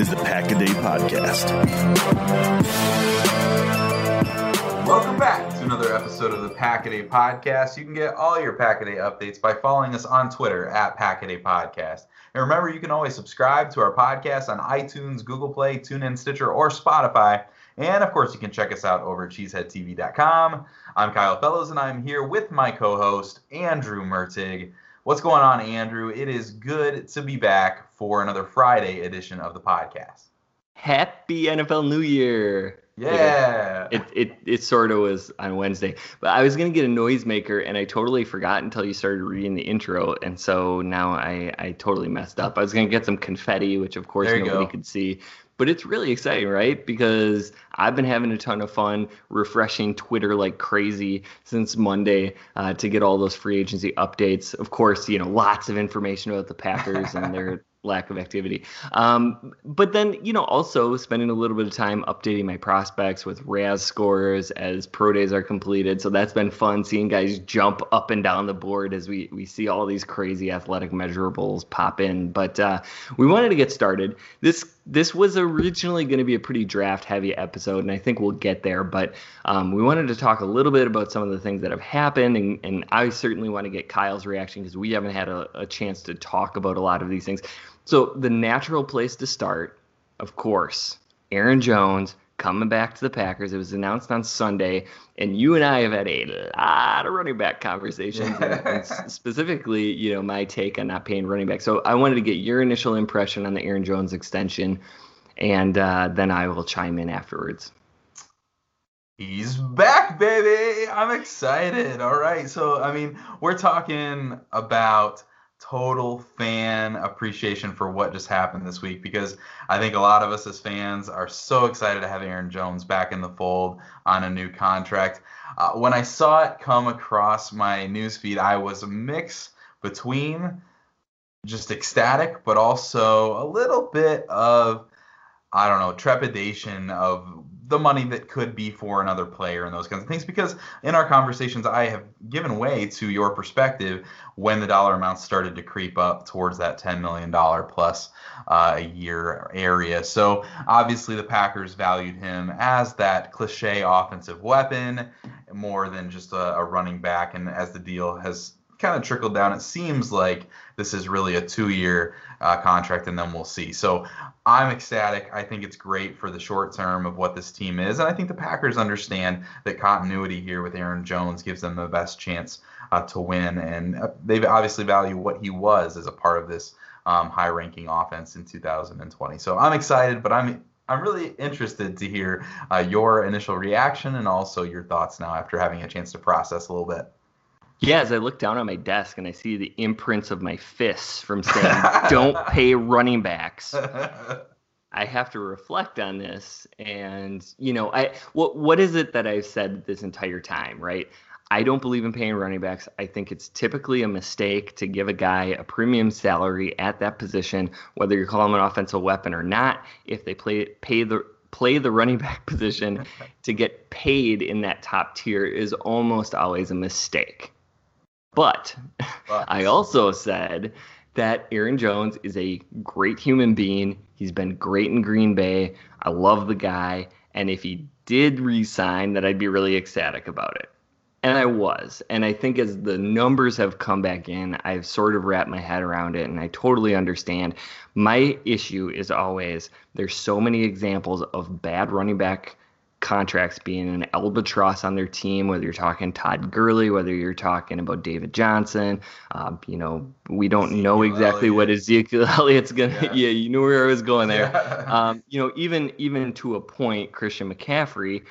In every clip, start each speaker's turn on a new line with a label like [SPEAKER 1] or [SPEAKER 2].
[SPEAKER 1] is the Pack a Day Podcast.
[SPEAKER 2] Welcome back to another episode of the Pack a Day Podcast. You can get all your Pack a Day updates by following us on Twitter at Pack a Day Podcast. And remember, you can always subscribe to our podcast on iTunes, Google Play, TuneIn, Stitcher, or Spotify. And of course, you can check us out over at cheeseheadtv.com. I'm Kyle Fellows, and I'm here with my co host, Andrew Mertig. What's going on, Andrew? It is good to be back for another Friday edition of the podcast.
[SPEAKER 3] Happy NFL New Year.
[SPEAKER 2] Yeah.
[SPEAKER 3] It, it it sort of was on Wednesday, but I was gonna get a noisemaker and I totally forgot until you started reading the intro, and so now I I totally messed up. I was gonna get some confetti, which of course nobody
[SPEAKER 2] go.
[SPEAKER 3] could see, but it's really exciting, right? Because I've been having a ton of fun refreshing Twitter like crazy since Monday uh, to get all those free agency updates. Of course, you know lots of information about the Packers and their lack of activity. Um, but then, you know, also spending a little bit of time updating my prospects with RAS scores as pro days are completed. So that's been fun seeing guys jump up and down the board as we we see all these crazy athletic measurables pop in. But uh, we wanted to get started. This this was originally going to be a pretty draft heavy episode, and I think we'll get there. But um, we wanted to talk a little bit about some of the things that have happened, and, and I certainly want to get Kyle's reaction because we haven't had a, a chance to talk about a lot of these things. So the natural place to start, of course, Aaron Jones coming back to the Packers. It was announced on Sunday, and you and I have had a lot of running back conversations, and, and specifically, you know, my take on not paying running back. So I wanted to get your initial impression on the Aaron Jones extension, and uh, then I will chime in afterwards.
[SPEAKER 2] He's back, baby. I'm excited. All right. So, I mean, we're talking about total fan appreciation for what just happened this week because I think a lot of us as fans are so excited to have Aaron Jones back in the fold on a new contract. Uh, when I saw it come across my newsfeed, I was a mix between just ecstatic, but also a little bit of, I don't know, trepidation of the money that could be for another player and those kinds of things because in our conversations i have given way to your perspective when the dollar amounts started to creep up towards that $10 million plus uh, a year area. So obviously the packers valued him as that cliche offensive weapon more than just a, a running back. And as the deal has kind of trickled down. It seems like this is really a two-year uh, contract, and then we'll see. So I'm ecstatic. I think it's great for the short term of what this team is, and I think the Packers understand that continuity here with Aaron Jones gives them the best chance uh, to win, and uh, they obviously value what he was as a part of this um, high-ranking offense in 2020. So I'm excited, but I'm I'm really interested to hear uh, your initial reaction and also your thoughts now after having a chance to process a little bit.
[SPEAKER 3] Yeah, as I look down on my desk and I see the imprints of my fists from saying "Don't pay running backs," I have to reflect on this. And you know, I what what is it that I've said this entire time, right? I don't believe in paying running backs. I think it's typically a mistake to give a guy a premium salary at that position, whether you call him an offensive weapon or not. If they play pay the play the running back position to get paid in that top tier is almost always a mistake. But, but I also said that Aaron Jones is a great human being. He's been great in Green Bay. I love the guy. And if he did resign, that I'd be really ecstatic about it. And I was. And I think as the numbers have come back in, I've sort of wrapped my head around it and I totally understand. My issue is always there's so many examples of bad running back contracts being an albatross on their team, whether you're talking Todd Gurley, whether you're talking about David Johnson. Uh, you know, we don't Ezekiel know exactly Elliott. what Ezekiel Elliott's going to, yeah. yeah. you knew where I was going there. Yeah. Um, you know, even, even to a point, Christian McCaffrey,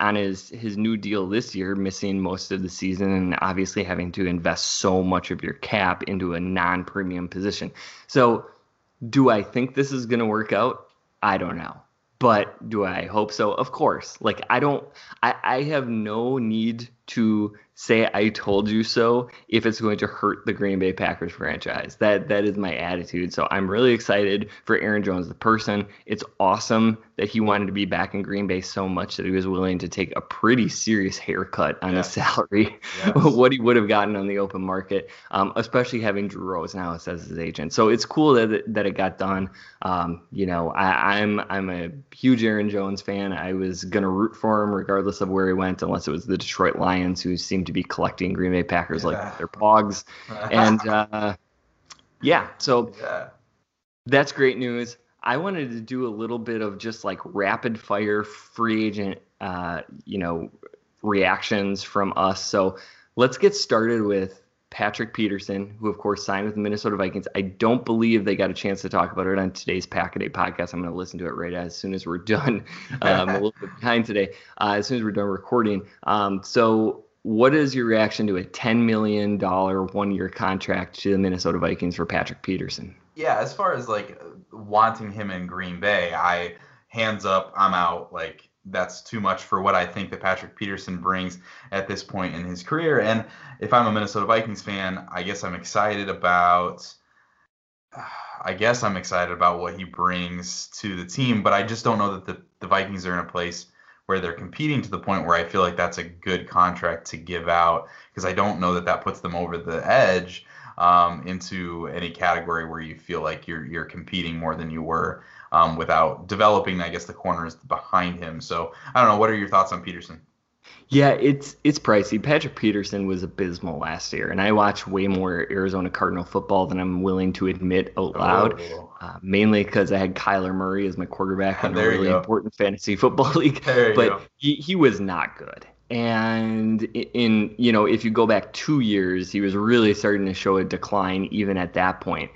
[SPEAKER 3] on his his new deal this year, missing most of the season and obviously having to invest so much of your cap into a non-premium position. So, do I think this is going to work out? I don't know. But do I hope so? Of course. Like I don't I I have no need to say I told you so if it's going to hurt the Green Bay Packers franchise. That that is my attitude. So I'm really excited for Aaron Jones the person. It's awesome that he wanted to be back in Green Bay so much that he was willing to take a pretty serious haircut on his salary, yes. what he would have gotten on the open market, um, especially having Drew Rosenhaus as his agent. So it's cool that it, that it got done. Um, you know, I, I'm I'm a huge Aaron Jones fan. I was gonna root for him regardless of where he went, unless it was the Detroit Lions, who seem to be collecting Green Bay Packers yeah. like their pogs. and uh, yeah, so yeah. that's great news. I wanted to do a little bit of just like rapid fire free agent, uh, you know, reactions from us. So let's get started with Patrick Peterson, who of course signed with the Minnesota Vikings. I don't believe they got a chance to talk about it on today's Pack a Day podcast. I'm going to listen to it right as soon as we're done. Um, a little bit behind today, uh, as soon as we're done recording. Um, so, what is your reaction to a $10 million one year contract to the Minnesota Vikings for Patrick Peterson?
[SPEAKER 2] Yeah, as far as like wanting him in Green Bay, I hands up, I'm out. Like that's too much for what I think that Patrick Peterson brings at this point in his career. And if I'm a Minnesota Vikings fan, I guess I'm excited about. I guess I'm excited about what he brings to the team, but I just don't know that the, the Vikings are in a place where they're competing to the point where I feel like that's a good contract to give out because I don't know that that puts them over the edge um, into any category where you feel like you're you're competing more than you were um, without developing, I guess, the corners behind him. So I don't know. What are your thoughts on Peterson?
[SPEAKER 3] Yeah, it's it's pricey. Patrick Peterson was abysmal last year, and I watch way more Arizona Cardinal football than I'm willing to admit out loud. Oh. Uh, mainly because I had Kyler Murray as my quarterback in a really important fantasy football league, but he, he was not good. And in you know, if you go back two years, he was really starting to show a decline even at that point.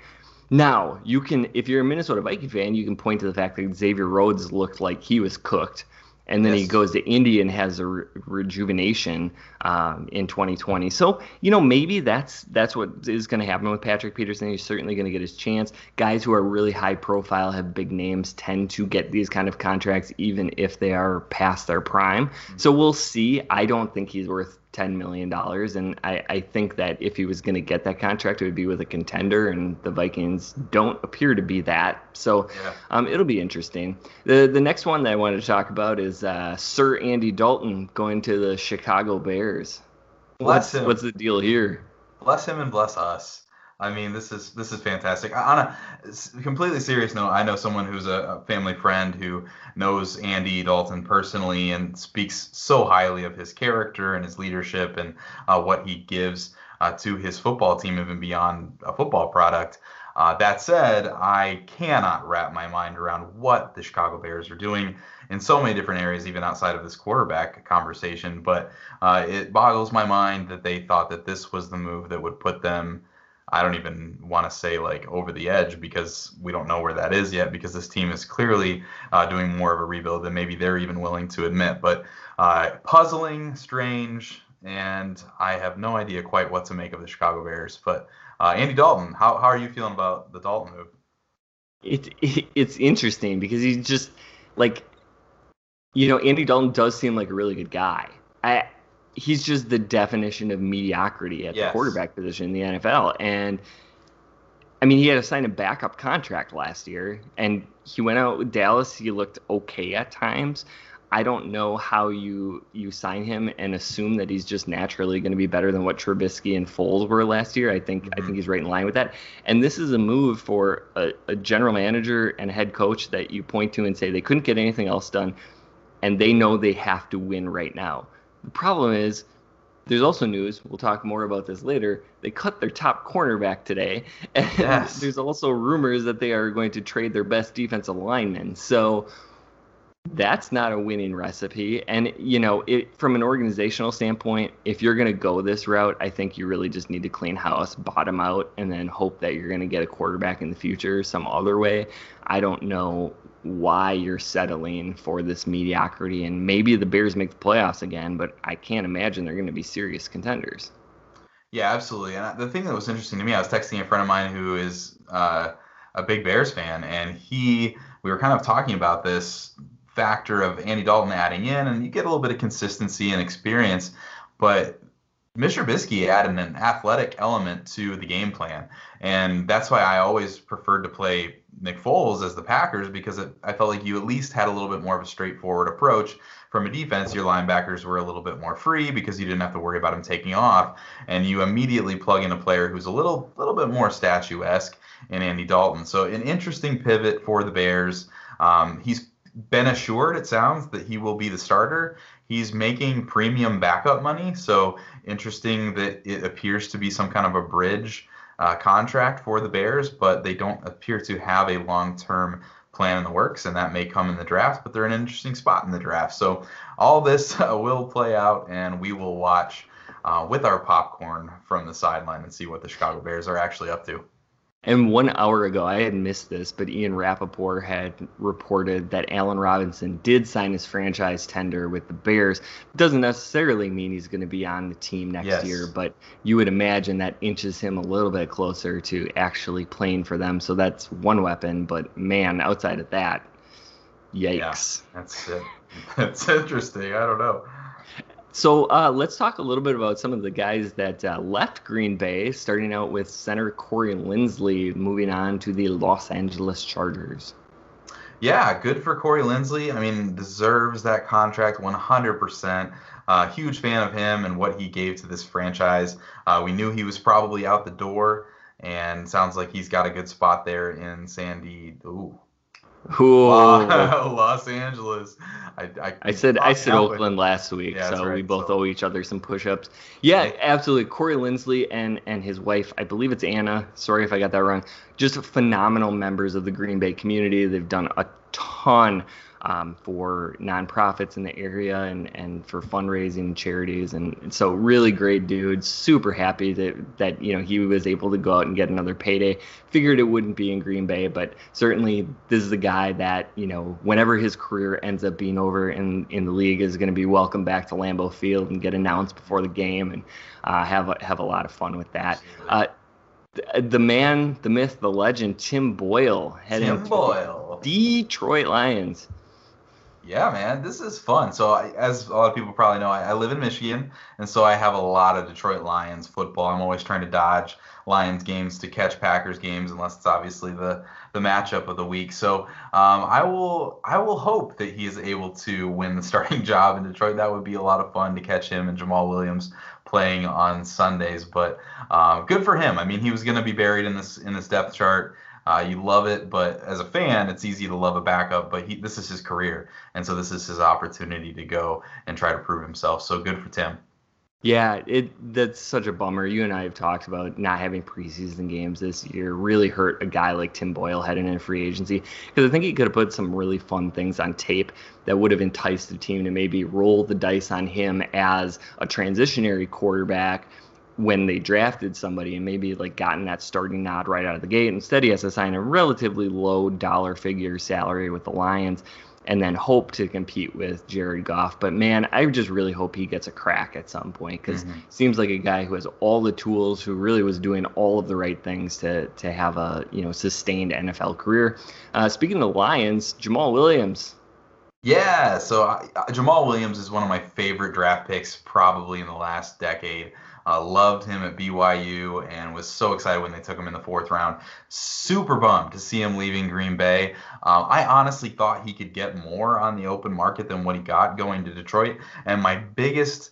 [SPEAKER 3] Now you can, if you're a Minnesota Viking fan, you can point to the fact that Xavier Rhodes looked like he was cooked and then yes. he goes to Indy and has a re- rejuvenation um, in 2020. So you know maybe that's that's what is going to happen with Patrick Peterson. He's certainly going to get his chance. Guys who are really high profile, have big names, tend to get these kind of contracts even if they are past their prime. Mm-hmm. So we'll see. I don't think he's worth ten million dollars, and I, I think that if he was going to get that contract, it would be with a contender, and the Vikings don't appear to be that. So yeah. um, it'll be interesting. the The next one that I wanted to talk about is uh, Sir Andy Dalton going to the Chicago Bears.
[SPEAKER 2] Bless
[SPEAKER 3] what's,
[SPEAKER 2] him.
[SPEAKER 3] What's the deal here?
[SPEAKER 2] Bless him and bless us. I mean, this is this is fantastic. On a completely serious note, I know someone who's a, family friend who knows Andy Dalton personally and speaks so highly of his character and his leadership and uh, what he gives uh, to his football team, even beyond a football product. Uh, that said, I cannot wrap my mind around what the Chicago Bears are doing in so many different areas, even outside of this quarterback conversation. But uh, it boggles my mind that they thought that this was the move that would put them. I don't even want to say like over the edge because we don't know where that is yet because this team is clearly uh, doing more of a rebuild than maybe they're even willing to admit. But uh, puzzling, strange, and I have no idea quite what to make of the Chicago Bears. But uh, Andy Dalton, how, how are you feeling about the Dalton move?
[SPEAKER 3] It, it it's interesting because he's just like, you know, Andy Dalton does seem like a really good guy. I, he's just the definition of mediocrity at yes. the quarterback position in the NFL, and I mean, he had to sign a backup contract last year, and he went out with Dallas. He looked okay at times, I don't know how you you sign him and assume that he's just naturally going to be better than what Trubisky and Foles were last year. I think mm-hmm. I think he's right in line with that. And this is a move for a, a general manager and head coach that you point to and say they couldn't get anything else done, and they know they have to win right now. The problem is there's also news. We'll talk more about this later. They cut their top cornerback today, and yes. there's also rumors that they are going to trade their best defensive lineman. So that's not a winning recipe. And you know, it, from an organizational standpoint, if you're going to go this route, I think you really just need to clean house, bottom out, and then hope that you're going to get a quarterback in the future some other way. I don't know why you're settling for this mediocrity, and maybe the Bears make the playoffs again, but I can't imagine they're going to be serious contenders.
[SPEAKER 2] Yeah, absolutely. And the thing that was interesting to me, I was texting a friend of mine who is uh, a big Bears fan, and he, we were kind of talking about this factor of Andy Dalton adding in, and you get a little bit of consistency and experience. But Mr. Trubisky added an athletic element to the game plan, and that's why I always preferred to play Nick Foles as the Packers because it, I felt like you at least had a little bit more of a straightforward approach from a defense. Your linebackers were a little bit more free because you didn't have to worry about them taking off, and you immediately plug in a player who's a little little bit more statuesque in Andy Dalton. So an interesting pivot for the Bears. Um, he's been assured, it sounds, that he will be the starter. He's making premium backup money, so interesting that it appears to be some kind of a bridge uh, contract for the Bears, but they don't appear to have a long-term plan in the works, and that may come in the draft. But they're in an interesting spot in the draft, so all this uh, will play out, and we will watch uh, with our popcorn from the sideline and see what the Chicago Bears are actually up to.
[SPEAKER 3] And one hour ago, I had missed this, but Ian Rapoport had reported that Allen Robinson did sign his franchise tender with the Bears. Doesn't necessarily mean he's going to be on the team next yes. year, but you would imagine that inches him a little bit closer to actually playing for them. So that's one weapon. But man, outside of that, yikes.
[SPEAKER 2] Yeah, that's it. That's interesting. I don't know.
[SPEAKER 3] So uh, let's talk a little bit about some of the guys that uh, left Green Bay, starting out with center Corey Linsley, moving on to the Los Angeles Chargers.
[SPEAKER 2] Yeah, good for Corey Linsley. I mean, deserves that contract 100%. Uh, huge fan of him and what he gave to this franchise. Uh, we knew he was probably out the door, and sounds like he's got a good spot there in Sandy. Ooh,
[SPEAKER 3] Cool.
[SPEAKER 2] Los Angeles. I,
[SPEAKER 3] I, I said I said Oakland last week, yeah, so right. we both so. owe each other some push-ups. Yeah, absolutely. Corey Linsley and and his wife, I believe it's Anna. Sorry if I got that wrong. Just phenomenal members of the Green Bay community. They've done a ton um, for nonprofits in the area and, and for fundraising charities. And, and, so really great dude, super happy that, that, you know, he was able to go out and get another payday. Figured it wouldn't be in Green Bay, but certainly this is a guy that, you know, whenever his career ends up being over in, in the league is going to be welcome back to Lambeau Field and get announced before the game and uh, have, a, have a lot of fun with that. Uh, the man, the myth, the legend, Tim Boyle heading Tim Boyle. Detroit Lions.
[SPEAKER 2] Yeah, man, this is fun. So, I, as a lot of people probably know, I, I, live in Michigan, and so I have a lot of Detroit Lions football. I'm always trying to dodge Lions games to catch Packers games, unless it's obviously the the matchup of the week. So, um, I will I will hope that he is able to win the starting job in Detroit. That would be a lot of fun to catch him and Jamaal Williams playing on Sundays. But uh, good for him. I mean, he was going to be buried in this in this depth chart. Uh, you love it, but as a fan, it's easy to love a backup. But he, this is his career, and so this is his opportunity to go and try to prove himself. So good for Tim.
[SPEAKER 3] Yeah, it that's such a bummer. You and I have talked about not having preseason games this year really hurt a guy like Tim Boyle heading in free agency because I think he could have put some really fun things on tape that would have enticed the team to maybe roll the dice on him as a transitionary quarterback when they drafted somebody and maybe like gotten that starting nod right out of the gate. Instead, he has to sign a relatively low dollar figure salary with the Lions and then hope to compete with Jared Goff. But man, I just really hope he gets a crack at some point because mm-hmm. seems like a guy who has all the tools, who really was doing all of the right things to to have a you know sustained NFL career. Uh, speaking of the Lions, Jamaal Williams.
[SPEAKER 2] Yeah, so uh, Jamaal Williams is one of my favorite draft picks probably in the last decade. Uh, loved him at BYU and was so excited when they took him in the fourth round. Super bummed to see him leaving Green Bay. Um, I honestly thought he could get more on the open market than what he got going to Detroit. And my biggest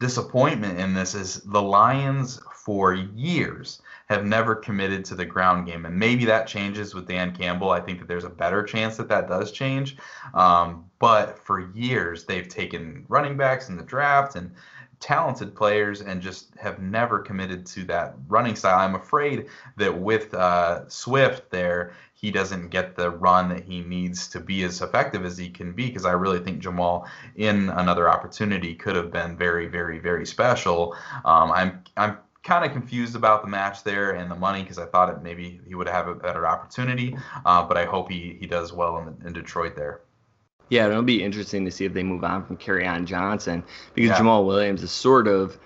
[SPEAKER 2] disappointment in this is the Lions for years have never committed to the ground game. And maybe that changes with Dan Campbell. I think that there's a better chance that that does change. Um, but for years, they've taken running backs in the draft and talented players and just have never committed to that running style. I'm afraid that with uh, Swift there, he doesn't get the run that he needs to be as effective as he can be because I really think Jamaal in another opportunity could have been very, very, very special. Um, I'm I'm kind of confused about the match there and the money because I thought it maybe he would have a better opportunity, uh, but I hope he he does well in, in Detroit there.
[SPEAKER 3] Yeah, it'll be interesting to see if they move on from Kerryon Johnson because yeah. Jamaal Williams is sort of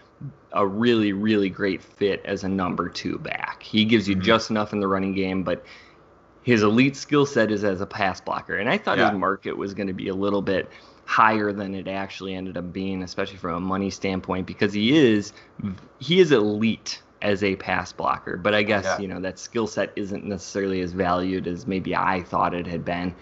[SPEAKER 3] a really, really great fit as a number two back. He gives you mm-hmm. just enough in the running game, but his elite skill set is as a pass blocker. And I thought yeah. his market was going to be a little bit higher than it actually ended up being, especially from a money standpoint, because he is he is elite as a pass blocker. But I guess yeah. you know that skill set isn't necessarily as valued as maybe I thought it had been.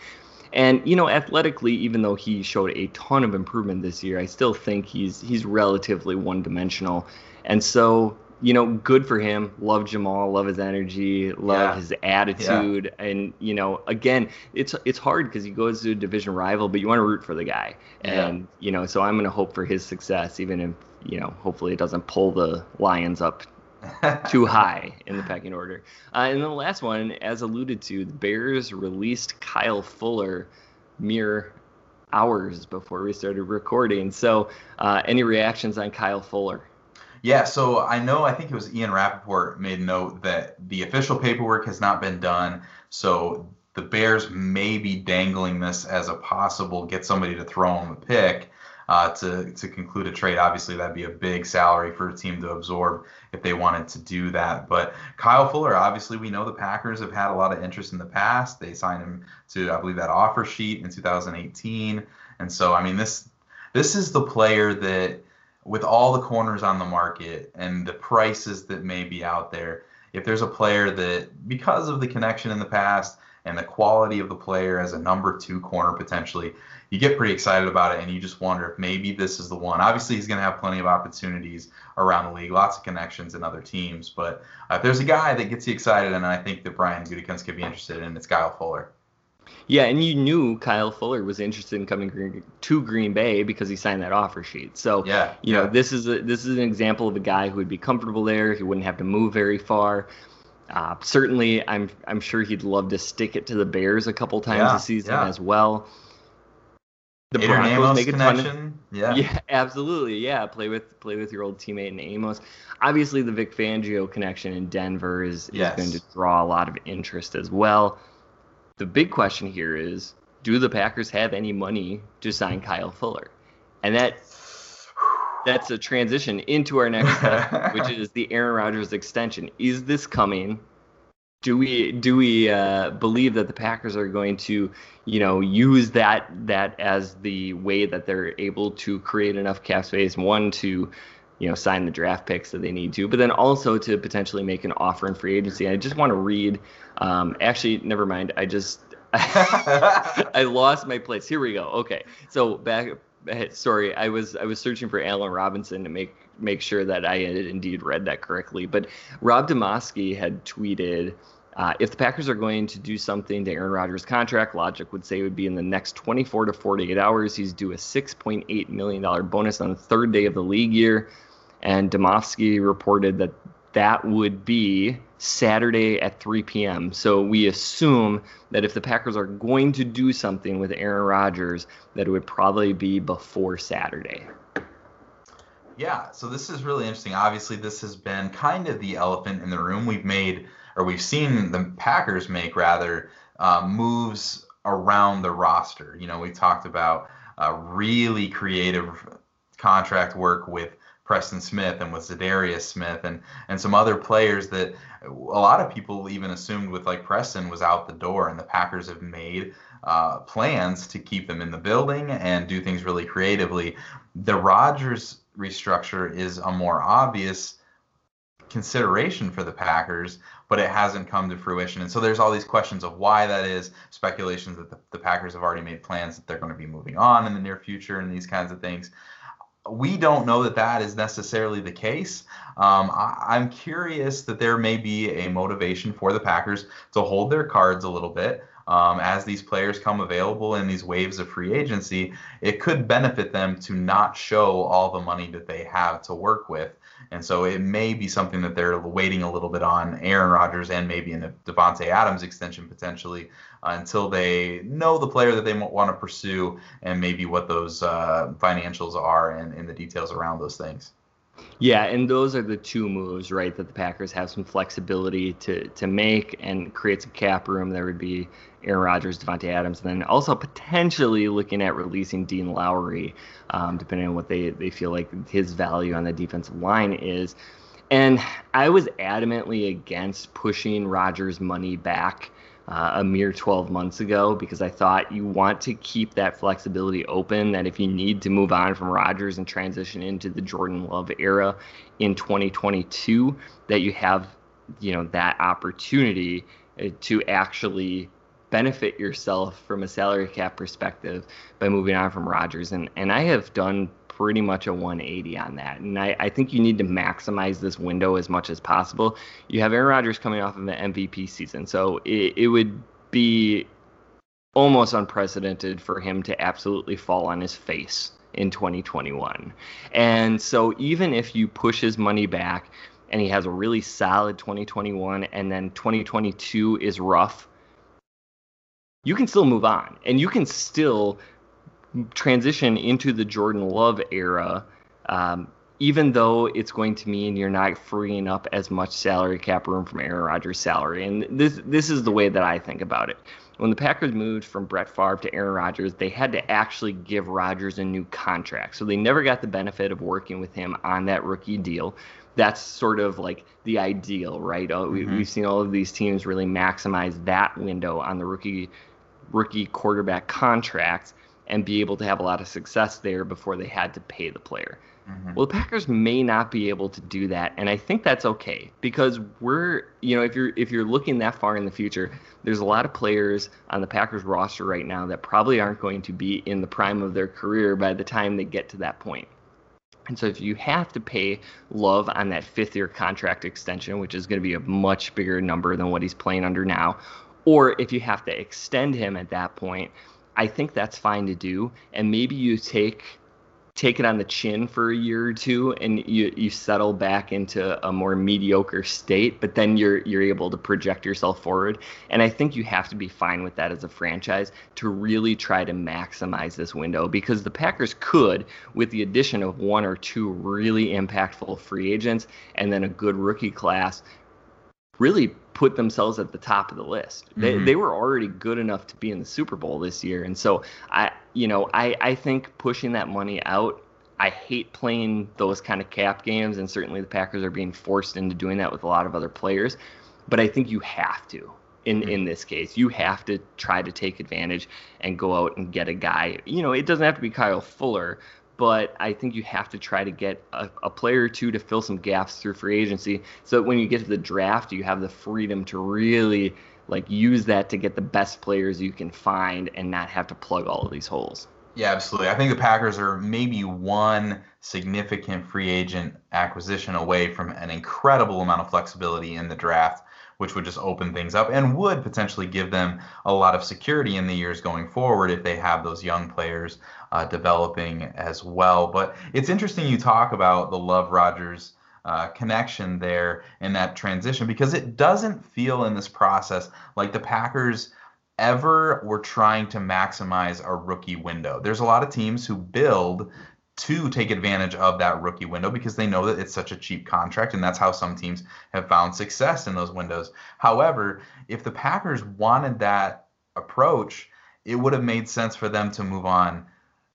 [SPEAKER 3] And you know, athletically, even though he showed a ton of improvement this year, I still think he's he's relatively one-dimensional. And so, you know, good for him. Love Jamaal. love his energy, love yeah. his attitude, yeah. and you know, again, it's it's hard because he goes to a division rival, but you want to root for the guy, and yeah. you know, so I'm going to hope for his success, even if you know, hopefully it doesn't pull the Lions up too high in the pecking order. Uh, and then the last one, as alluded to, the Bears released Kyle Fuller mere hours before we started recording. So, uh, any reactions on Kyle Fuller?
[SPEAKER 2] Yeah, so I know, I think it was Ian Rapoport made note that the official paperwork has not been done. So the Bears may be dangling this as a possible get somebody to throw him a pick uh, to to conclude a trade. Obviously, that'd be a big salary for a team to absorb if they wanted to do that. But Kyle Fuller, obviously, we know the Packers have had a lot of interest in the past. They signed him to, I believe, that offer sheet in 2018, and so I mean this this is the player that with all the corners on the market and the prices that may be out there, if there's a player that, because of the connection in the past and the quality of the player as a number two corner potentially, you get pretty excited about it and you just wonder if maybe this is the one. Obviously, he's going to have plenty of opportunities around the league, lots of connections in other teams. But uh, if there's a guy that gets you excited, and I think that Brian Gutekunst could be interested in, it's Kyle Fuller.
[SPEAKER 3] Yeah, and you knew Kyle Fuller was interested in coming to Green Bay because he signed that offer sheet. So yeah, you yeah. know this is a, this is an example of a guy who would be comfortable there. He wouldn't have to move very far. Uh, certainly, I'm I'm sure he'd love to stick it to the Bears a couple times yeah, this season yeah. as well
[SPEAKER 2] the Adrian Broncos Amos make a connection. ton of
[SPEAKER 3] yeah yeah absolutely yeah play with play with your old teammate in Amos. Obviously, the Vic Fangio connection in Denver is, is going to draw a lot of interest as well. The big question here is, do the Packers have any money to sign Kyle Fuller? And that that's a transition into our next step, which is the Aaron Rodgers extension. Is this coming? do we do we uh, believe that the Packers are going to, you know, use that that as the way that they're able to create enough cap space, one to, you know, sign the draft picks that they need to, but then also to potentially make an offer in free agency. I just want to read. Um, actually, never mind. I just I lost my place. Here we go. Okay, so back. Sorry, I was I was searching for Allen Robinson to make make sure that I had indeed read that correctly. But Rob Demovsky had tweeted. Uh, if the Packers are going to do something to Aaron Rodgers' contract, logic would say it would be in the next 24 to 48 hours. He's due a $6.8 million bonus on the third day of the league year. And Demovsky reported that that would be Saturday at 3 p.m. So we assume that if the Packers are going to do something with Aaron Rodgers, that it would probably be before Saturday.
[SPEAKER 2] Yeah, so this is really interesting. Obviously, this has been kind of the elephant in the room. We've made, or we've seen the Packers make rather, uh, moves around the roster. You know, we talked about uh, really creative contract work with Preston Smith and with Za'Darius Smith and and some other players that a lot of people even assumed with like Preston was out the door, and the Packers have made uh, plans to keep them in the building and do things really creatively. The Rodgers restructure is a more obvious consideration for the Packers, but it hasn't come to fruition. And so there's all these questions of why that is, speculations that the, the, Packers have already made plans that they're going to be moving on in the near future and these kinds of things. We don't know that that is necessarily the case. Um, I, am curious that there may be a motivation for the Packers to hold their cards a little bit um, as these players come available in these waves of free agency, it could benefit them to not show all the money that they have to work with. And so it may be something that they're waiting a little bit on Aaron Rodgers and maybe in the Davante Adams extension potentially uh, until they know the player that they want to pursue and maybe what those uh, financials are and, and the details around those things.
[SPEAKER 3] Yeah, and those are the two moves, right? That the Packers have some flexibility to to make and create some cap room. There would be Aaron Rodgers, Davante Adams, and then also potentially looking at releasing Dean Lowry, um, depending on what they they feel like his value on the defensive line is. And I was adamantly against pushing Rodgers' money back uh, a mere 12 months ago because I thought you want to keep that flexibility open. That if you need to move on from Rodgers and transition into the Jordan Love era in 2022, that you have, you know, that opportunity uh, to actually benefit yourself from a salary cap perspective by moving on from Rodgers. And and I have done pretty much a 180 on that. And I, I think you need to maximize this window as much as possible. You have Aaron Rodgers coming off of an MVP season, so it, it would be almost unprecedented for him to absolutely fall on his face in 2021. And so even if you push his money back and he has a really solid 2021 and then 2022 is rough, you can still move on and you can still transition into the Jordan Love era, um, even though it's going to mean you're not freeing up as much salary cap room from Aaron Rodgers' salary. And this this is the way that I think about it. When the Packers moved from Brett Favre to Aaron Rodgers, they had to actually give Rodgers a new contract. So they never got the benefit of working with him on that rookie deal. That's sort of like the ideal, right? Uh, mm-hmm. we, have seen all of these teams really maximize that window on the rookie rookie quarterback contracts and be able to have a lot of success there before they had to pay the player. Mm-hmm. Well, the Packers may not be able to do that, and I think that's okay because we're, you know, if you're if you're looking that far in the future, there's a lot of players on the Packers roster right now that probably aren't going to be in the prime of their career by the time they get to that point. And so if you have to pay Love on that fifth year contract extension, which is going to be a much bigger number than what he's playing under now, or if you have to extend him at that point, I think that's fine to do. And maybe you take take it on the chin for a year or two and you you settle back into a more mediocre state but then you're you're able to project yourself forward and i think you have to be fine with that as a franchise to really try to maximize this window because the packers could with the addition of one or two really impactful free agents and then a good rookie class really put themselves at the top of the list. They, mm-hmm. they were already good enough to be in the Super Bowl this year. And so I you know, I, I think pushing that money out, I hate playing those kind of cap games and certainly the Packers are being forced into doing that with a lot of other players. But I think you have to in mm-hmm. in this case. You have to try to take advantage and go out and get a guy. You know, it doesn't have to be Kyle Fuller, but I think you have to try to get a, a, player or two to fill some gaps through free agency so that when you get to the draft, you have the freedom to really like use that to get the best players you can find and not have to plug all of these holes.
[SPEAKER 2] Yeah, absolutely. I think the Packers are maybe one significant free agent acquisition away from an incredible amount of flexibility in the draft which would just open things up and would potentially give them a lot of security in the years going forward if they have those young players uh, developing as well. But it's interesting you talk about the Love Rodgers Uh, connection there in that transition because it doesn't feel in this process like the Packers ever were trying to maximize a rookie window. There's a lot of teams who build to take advantage of that rookie window because they know that it's such a cheap contract and that's how some teams have found success in those windows. However, if the Packers wanted that approach, it would have made sense for them to move on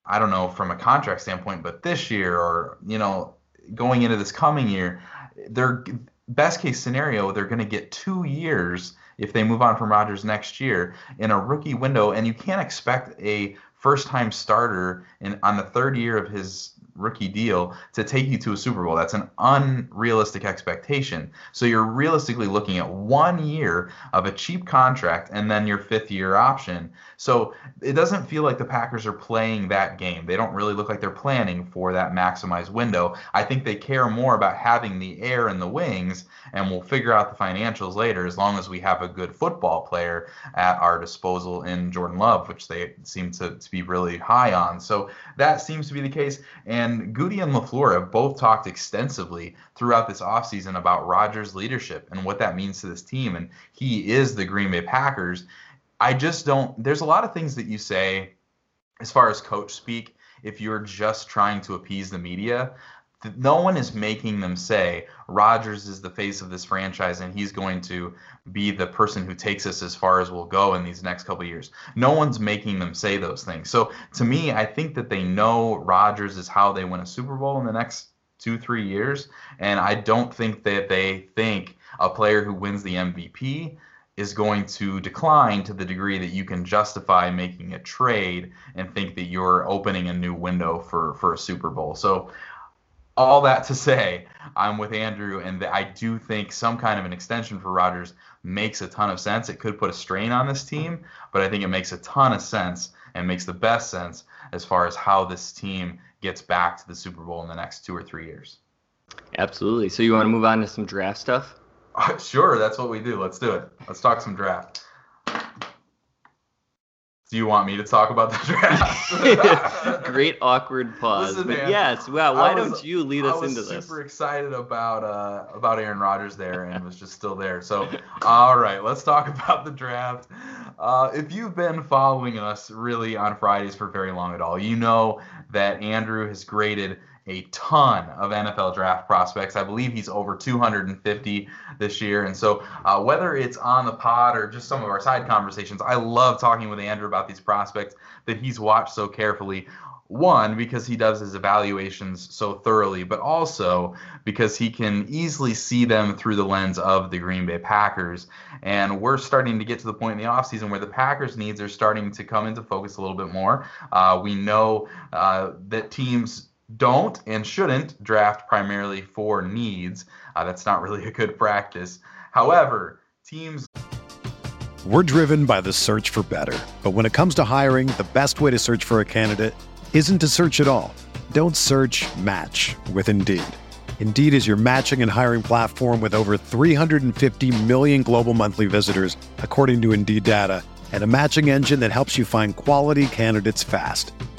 [SPEAKER 2] I don't know from a contract standpoint, but this year or you know going into this coming year, their best case scenario they're going to get 2 years if they move on from Rodgers next year in a rookie window. And you can't expect a first time starter in on the third year of his rookie deal to take you to a Super Bowl. That's an unrealistic expectation. So you're realistically looking at one year of a cheap contract and then your fifth year option. So it doesn't feel like the Packers are playing that game. They don't really look like they're planning for that maximized window. I think they care more about having the heir in the wings, and we'll figure out the financials later as long as we have a good football player at our disposal in Jordan Love, which they seem to, to be really high on. So that seems to be the case. And Goody and LaFleur have both talked extensively throughout this offseason about Rodgers' leadership and what that means to this team. And he is the Green Bay Packers. I just don't, there's a lot of things that you say as far as coach speak if you're just trying to appease the media no one is making them say Rodgers is the face of this franchise and he's going to be the person who takes us as far as we'll go in these next couple years. No one's making them say those things. So to me, I think that they know Rodgers is how they win a Super Bowl in the next two, three years. And I don't think that they think a player who wins the MVP is going to decline to the degree that you can justify making a trade and think that you're opening a new window for for a Super Bowl. So all that to say, I'm with Andrew, and I do think some kind of an extension for Rodgers makes a ton of sense. It could put a strain on this team, but I think it makes a ton of sense and makes the best sense as far as how this team gets back to the Super Bowl in the next two or three years.
[SPEAKER 3] Absolutely. So you want to move on to some draft stuff?
[SPEAKER 2] Uh, sure, that's what we do. Let's do it. Let's talk some draft. Do you want me to talk about the
[SPEAKER 3] draft? Great awkward pause. Listen, but man, yes, well, why was, don't you lead us into this?
[SPEAKER 2] I was super excited about uh, about Aaron Rodgers there and was just still there. So, all right, let's talk about the draft. Uh, if you've been following us really on Fridays for very long at all, you know that Andrew has graded a ton of NFL draft prospects. I believe he's over 250 this year. And so, uh, whether it's on the pod or just some of our side conversations, I love talking with Andrew about these prospects that he's watched so carefully. One, because he does his evaluations so thoroughly, but also because he can easily see them through the lens of the Green Bay Packers. And we're starting to get to the point in the offseason where the Packers' needs are starting to come into focus a little bit more. Uh, we know uh, that teams don't and shouldn't draft primarily for needs. Uh, that's not really a good practice. However, teams.
[SPEAKER 4] We're driven by the search for better. But when it comes to hiring, the best way to search for a candidate isn't to search at all. Don't search match with Indeed. Indeed is your matching and hiring platform with over 350 million global monthly visitors, according to Indeed data, and a matching engine that helps you find quality candidates fast.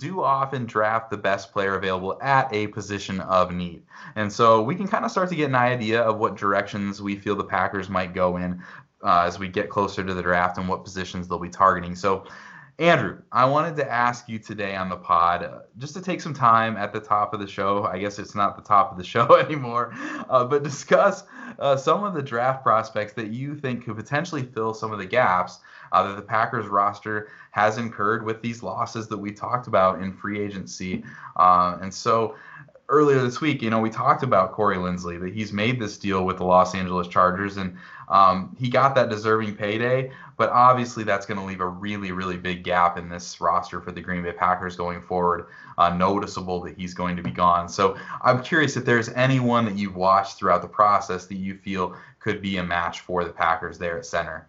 [SPEAKER 2] do often draft the best player available at a position of need. And so we can kind of start to get an idea of what directions we feel the Packers might go in uh, as we get closer to the draft and what positions they'll be targeting. So Andrew, I wanted to ask you today on the pod uh, just to take some time at the top of the show. I guess it's not the top of the show anymore, uh, but discuss uh, some of the draft prospects that you think could potentially fill some of the gaps uh, that the Packers roster has incurred with these losses that we talked about in free agency. Uh, and so earlier this week, you know, we talked about Corey Linsley that he's made this deal with the Los Angeles Chargers and um, he got that deserving payday, but obviously that's going to leave a really, really big gap in this roster for the Green Bay Packers going forward. Uh, noticeable that he's going to be gone. So I'm curious if there's anyone that you've watched throughout the process that you feel could be a match for the Packers there at center.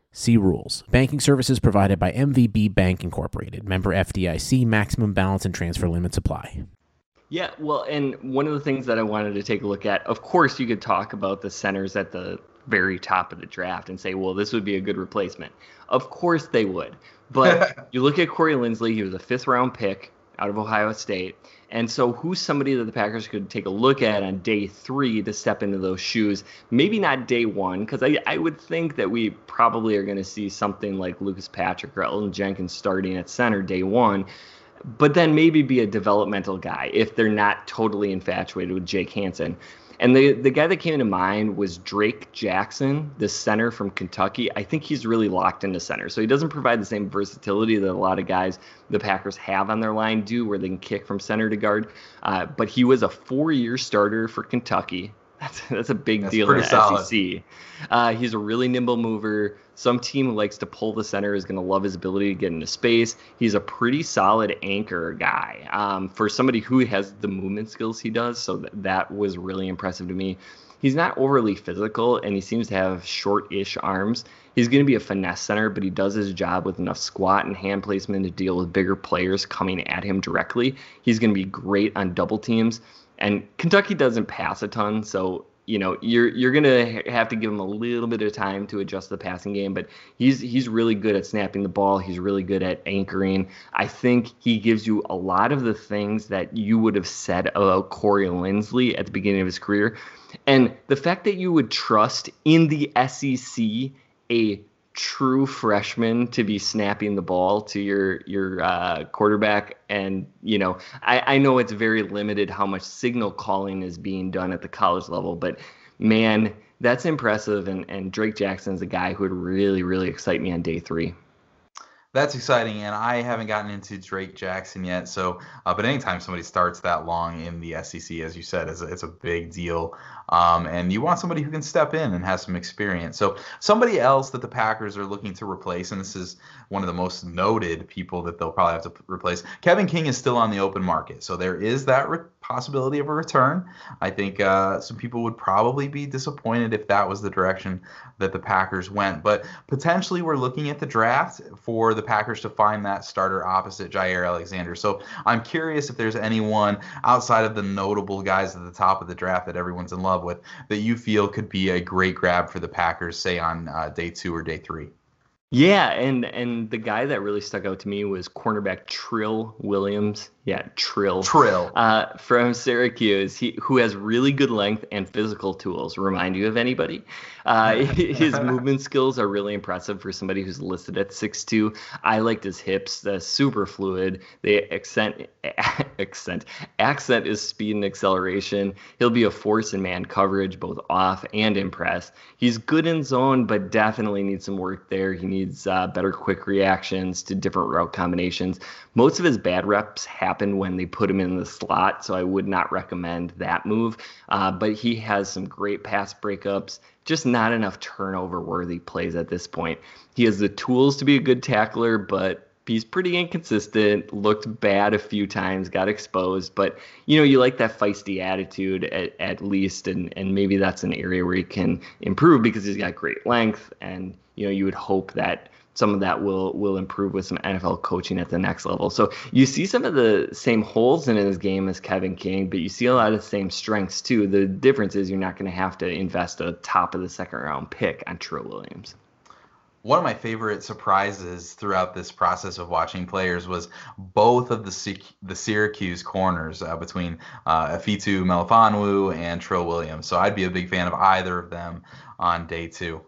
[SPEAKER 5] See rules. Banking services provided by MVB Bank Incorporated. Member FDIC. Maximum balance and transfer limits apply.
[SPEAKER 3] Yeah, well, and one of the things that I wanted to take a look at, of course, you could talk about the centers at the very top of the draft and say, well, this would be a good replacement. Of course they would. But you look at Corey Linsley, he was a fifth round pick out of Ohio State. And so, who's somebody that the Packers could take a look at on day three to step into those shoes? Maybe not day one, because I, I would think that we probably are going to see something like Lucas Patrick or Elgton Jenkins starting at center day one but then maybe be a developmental guy if they're not totally infatuated with Jake Hanson. And the the guy that came to mind was Drake Jackson, the center from Kentucky. I think he's really locked into center. So he doesn't provide the same versatility that a lot of guys the Packers have on their line do, where they can kick from center to guard. Uh, but he was a four year starter for Kentucky. That's, that's a big
[SPEAKER 2] That's
[SPEAKER 3] deal in the
[SPEAKER 2] solid.
[SPEAKER 3] SEC. Uh, he's a really nimble mover. Some team likes to pull the center is going to love his ability to get into space. He's a pretty solid anchor guy um, for somebody who has the movement skills he does. So th- that was really impressive to me. He's not overly physical, and he seems to have short-ish arms. He's going to be a finesse center, but he does his job with enough squat and hand placement to deal with bigger players coming at him directly. He's going to be great on double teams. And Kentucky doesn't pass a ton, so you know you're you're gonna have to give him a little bit of time to adjust the passing game. But he's he's really good at snapping the ball. He's really good at anchoring. I think he gives you a lot of the things that you would have said about Corey Linsley at the beginning of his career, and the fact that you would trust in the SEC a true freshman to be snapping the ball to your your uh, quarterback. And you know I, I know it's very limited how much signal calling is being done at the college level but man that's impressive. And and Drake Jackson's a guy who would really really excite me on day three
[SPEAKER 2] That's exciting, and I haven't gotten into Drake Jackson yet. So, uh, but anytime somebody starts that long in the SEC, as you said, it's a, it's a big deal. Um, and you want somebody who can step in and has some experience. So, somebody else that the Packers are looking to replace, and this is one of the most noted people that they'll probably have to replace. Kevin King is still on the open market, so there is that re- possibility of a return. I think uh, some people would probably be disappointed if that was the direction that the Packers went. But potentially, we're looking at the draft for the Packers to find that starter opposite Jaire Alexander. So I'm curious if there's anyone outside of the notable guys at the top of the draft that everyone's in love with that you feel could be a great grab for the Packers, say on uh, day two or day three.
[SPEAKER 3] Yeah, and and the guy that really stuck out to me was cornerback Trill Williams. Yeah, Trill.
[SPEAKER 2] Trill.
[SPEAKER 3] Uh, from Syracuse, he, who has really good length and physical tools. Remind you of anybody? Uh, his movement skills are really impressive for somebody who's listed at 6'2". I liked his hips. They're super fluid. They accent, accent, accent is speed and acceleration. He'll be a force in man coverage, both off and in press. He's good in zone, but definitely needs some work there. He needs uh, better quick reactions to different route combinations. Most of his bad reps happen when they put him in the slot, so I would not recommend that move. Uh, but he has some great pass breakups just not enough turnover worthy plays at this point. He has the tools to be a good tackler, but he's pretty inconsistent. Looked bad a few times, got exposed, but you know you like that feisty attitude at, at least, and and maybe that's an area where he can improve because he's got great length, and you know you would hope that some of that will will improve with some NFL coaching at the next level. So you see some of the same holes in his game as Kevin King, but you see a lot of the same strengths too. The difference is you're not going to have to invest a top of the second round pick on Trill Williams.
[SPEAKER 2] One of my favorite surprises throughout this process of watching players was both of the the Syracuse corners uh, between uh, Ifeatu Melifonwu and Trill Williams. So I'd be a big fan of either of them on day two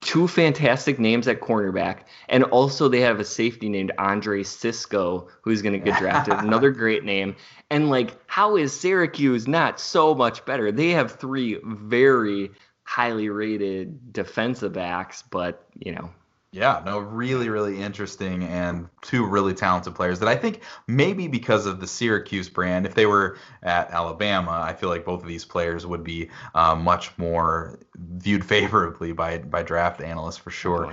[SPEAKER 3] two fantastic names at cornerback, and also they have a safety named Andre Cisco who's going to get drafted. Another great name. And like, how is Syracuse not so much better? They have three very highly rated defensive backs, but you know,
[SPEAKER 2] yeah, no, really, really interesting and two really talented players that I think maybe because of the Syracuse brand, if they were at Alabama, I feel like both of these players would be uh, much more viewed favorably by by draft analysts for sure.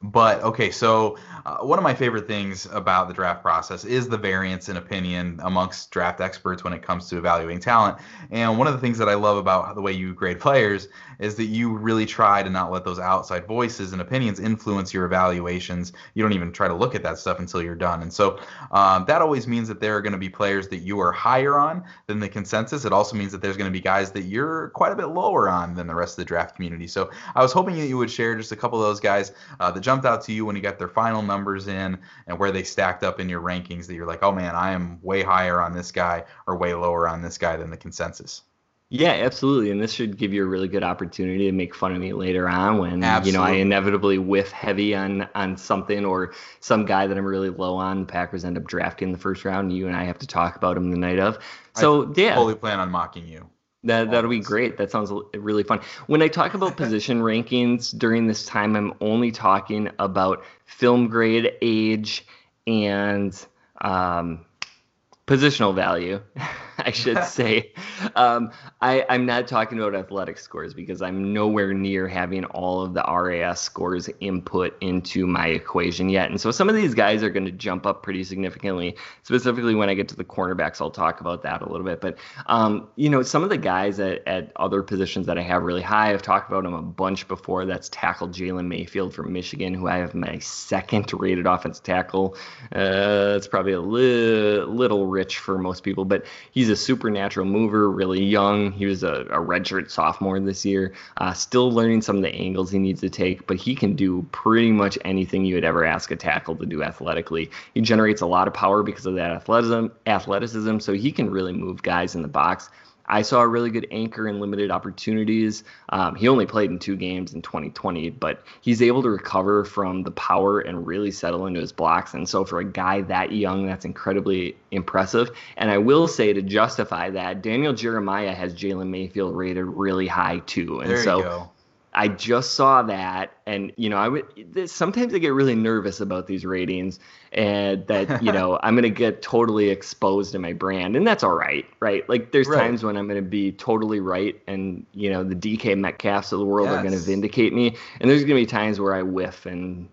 [SPEAKER 2] But okay, so uh, one of my favorite things about the draft process is the variance in opinion amongst draft experts when it comes to evaluating talent. And one of the things that I love about the way you grade players is that you really try to not let those outside voices and opinions influence your evaluations. You don't even try to look at that stuff until you're done. And so um, that always means that there are going to be players that you are higher on than the consensus. It also means that there's going to be guys that you're quite a bit lower on than the rest of the draft community. So I was hoping that you would share just a couple of those guys uh, that jumped out to you when you got their final numbers in and where they stacked up in your rankings that you're like, oh man, I am way higher on this guy or way lower on this guy than the consensus.
[SPEAKER 3] Yeah, absolutely. And this should give you a really good opportunity to make fun of me later on when absolutely. you know I inevitably whiff heavy on on something or some guy that I'm really low on. The Packers end up drafting the first round. And you and I have to talk about him the night of. So
[SPEAKER 2] I
[SPEAKER 3] yeah,
[SPEAKER 2] fully plan on mocking you.
[SPEAKER 3] That that'll be great. That sounds really fun. When I talk about position rankings during this time, I'm only talking about film grade, age, and um, positional value. I should say. Um, I, I'm not talking about athletic scores because I'm nowhere near having all of the RAS scores input into my equation yet. And so some of these guys are going to jump up pretty significantly. Specifically, when I get to the cornerbacks, I'll talk about that a little bit. But, um, you know, some of the guys at, at other positions that I have really high, I've talked about them a bunch before. That's tackle Jalen Mayfield from Michigan, who I have my second rated offensive tackle. Uh, it's probably a li- little rich for most people, but he's he's a supernatural mover, really young. He was a, a redshirt sophomore this year, uh, still learning some of the angles he needs to take, but he can do pretty much anything you would ever ask a tackle to do athletically. He generates a lot of power because of that athleticism, athleticism, so he can really move guys in the box. I saw a really good anchor in limited opportunities. Um, he only played in two games in 2020, but he's able to recover from the power and really settle into his blocks. And so, for a guy that young, that's incredibly impressive. And I will say to justify that, Daniel Jeremiah has Jalen Mayfield rated really high too. And
[SPEAKER 2] there
[SPEAKER 3] so, I just saw that, and you know, I would sometimes I get really nervous about these ratings, and that you know I'm gonna get totally exposed in my brand, and that's all right, right? Like there's right. times when I'm gonna be totally right, and you know the DK Metcalfs of the world yes. are gonna vindicate me, and there's gonna be times where I whiff, and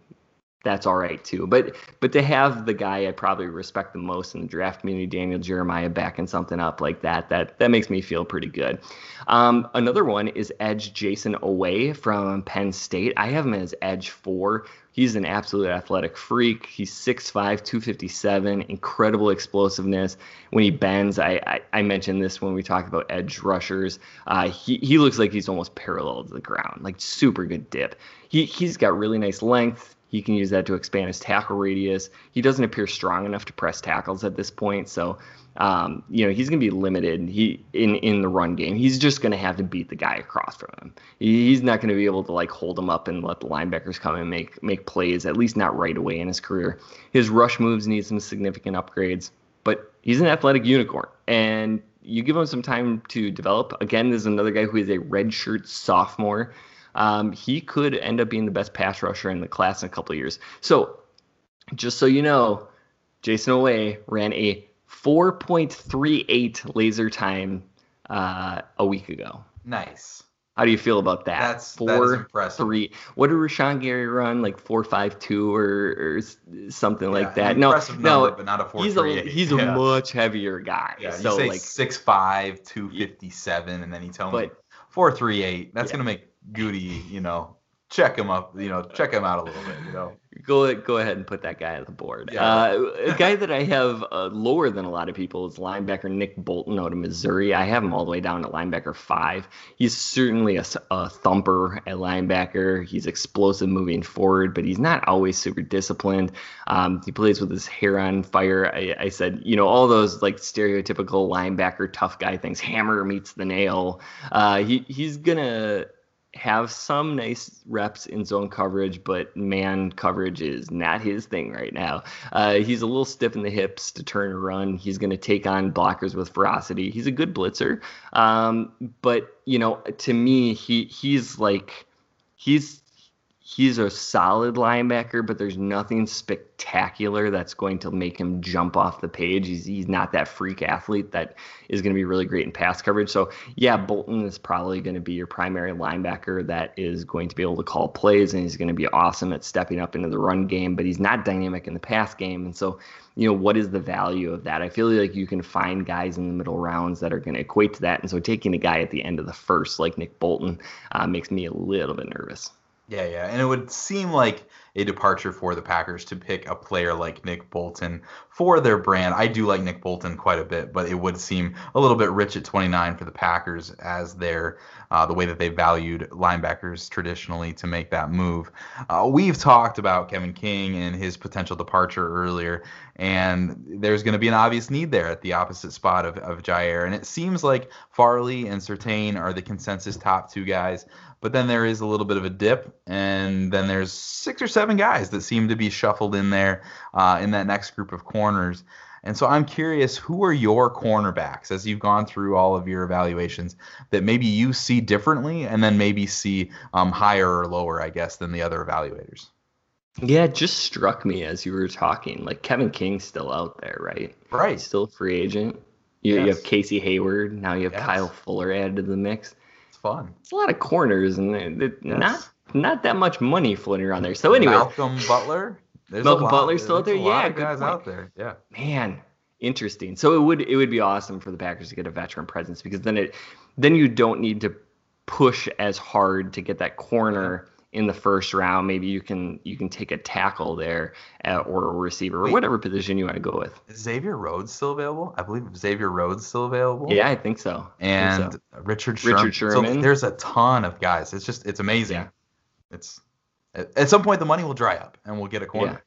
[SPEAKER 3] that's all right too. But but to have the guy I probably respect the most in the draft community, Daniel Jeremiah, backing something up like that, that that makes me feel pretty good. Um, another one is Edge Jayson Oweh from Penn State. I have him as Edge four. He's an absolute athletic freak. He's 6'5, 257, incredible explosiveness. When he bends, I, I, I mentioned this when we talked about edge rushers. Uh, he, he looks like he's almost parallel to the ground, like super good dip. He, he's got really nice length He can use that to expand his tackle radius. He doesn't appear strong enough to press tackles at this point, so um, you know he's going to be limited. He in in the run game. He's just going to have to beat the guy across from him. He's not going to be able to like hold him up and let the linebackers come and make make plays. At least not right away in his career. His rush moves need some significant upgrades, but he's an athletic unicorn and you give him some time to develop. Again, there's another guy who is a redshirt sophomore. Um, he could end up being the best pass rusher in the class in a couple of years. So, just so you know, Jayson Oweh ran a 4.38 laser time uh, a week ago.
[SPEAKER 2] Nice.
[SPEAKER 3] How do you feel about that?
[SPEAKER 2] That's
[SPEAKER 3] four,
[SPEAKER 2] that
[SPEAKER 3] three. What did Rashan Gary run? Like four, five, two, or, or something
[SPEAKER 2] Yeah,
[SPEAKER 3] like that. No,
[SPEAKER 2] impressive
[SPEAKER 3] no,
[SPEAKER 2] number, but not a
[SPEAKER 3] he's a
[SPEAKER 2] 4.38.
[SPEAKER 3] he's a much heavier guy.
[SPEAKER 2] Yeah,
[SPEAKER 3] so
[SPEAKER 2] you say
[SPEAKER 3] like,
[SPEAKER 2] six five, two fifty seven, and then he tells me four three eight. That's
[SPEAKER 3] Yeah.
[SPEAKER 2] gonna make Goody, you know, check him up, you know, check him out a little bit, you know.
[SPEAKER 3] go go ahead and put that guy on the board.
[SPEAKER 2] Yeah.
[SPEAKER 3] Uh, a guy that I have uh, lower than a lot of people is linebacker Nick Bolton out of Missouri. I have him all the way down at linebacker five. He's certainly a, a thumper at linebacker. He's explosive moving forward, but he's not always super disciplined. Um, he plays with his hair on fire. I, I said, you know, all those like stereotypical linebacker tough guy things. Hammer meets the nail. Uh, he he's gonna have some nice reps in zone coverage, but man coverage is not his thing right now. Uh, he's a little stiff in the hips to turn and run. He's going to take on blockers with ferocity. He's a good blitzer, um, but you know, to me, he he's like he's he's a solid linebacker, but there's nothing spectacular that's going to make him jump off the page. He's, he's not that freak athlete that is going to be really great in pass coverage. So, yeah, Bolton is probably going to be your primary linebacker that is going to be able to call plays, and he's going to be awesome at stepping up into the run game, but he's not dynamic in the pass game. And so, you know, what is the value of that? I feel like you can find guys in the middle rounds that are going to equate to that. And so, taking a guy at the end of the first, like Nick Bolton, uh, makes me a little bit nervous.
[SPEAKER 2] Yeah, yeah. And it would seem like a departure for the Packers to pick a player like Nick Bolton for their brand. I do like Nick Bolton quite a bit, but it would seem a little bit rich at 29 for the Packers as their uh, the way that they valued linebackers traditionally to make that move. Uh, we've talked about Kevin King and his potential departure earlier, and there's going to be an obvious need there at the opposite spot of, of Jaire. And it seems like Farley and Surtain are the consensus top two guys. But then there is a little bit of a dip, and then there's six or seven guys that seem to be shuffled in there uh, in that next group of corners. And so I'm curious, who are your cornerbacks as you've gone through all of your evaluations that maybe you see differently, and then maybe see um, higher or lower, I guess, than the other evaluators?
[SPEAKER 3] Yeah, it just struck me as you were talking. Like Kevin King's still out there, right?
[SPEAKER 2] Right.
[SPEAKER 3] He's still a free agent. You, you have Casey Hayward. Now you have
[SPEAKER 2] Yes.
[SPEAKER 3] Kyle Fuller added to the mix.
[SPEAKER 2] It's fun.
[SPEAKER 3] It's a lot of corners and
[SPEAKER 2] Yes.
[SPEAKER 3] not not that much money floating around there. So anyway,
[SPEAKER 2] Malcolm Butler. There's
[SPEAKER 3] Malcolm
[SPEAKER 2] a lot,
[SPEAKER 3] Butler's still out there?
[SPEAKER 2] A lot
[SPEAKER 3] Yeah,
[SPEAKER 2] guys
[SPEAKER 3] point.
[SPEAKER 2] out there. Yeah.
[SPEAKER 3] man, interesting. So it would it would be awesome for the Packers to get a veteran presence because then it then you don't need to push as hard to get that corner in the first round. Maybe you can you can take a tackle there uh, or a receiver or whatever position you want to go with.
[SPEAKER 2] Is Xavier Rhodes still available? I believe Xavier Rhodes still available.
[SPEAKER 3] Yeah, I think so. I think
[SPEAKER 2] and
[SPEAKER 3] so.
[SPEAKER 2] Richard Sherman.
[SPEAKER 3] Richard
[SPEAKER 2] So
[SPEAKER 3] Sherman.
[SPEAKER 2] there's a ton of guys. It's just it's amazing.
[SPEAKER 3] Yeah.
[SPEAKER 2] It's at, at some point the money will dry up and we'll get a corner.
[SPEAKER 3] yeah,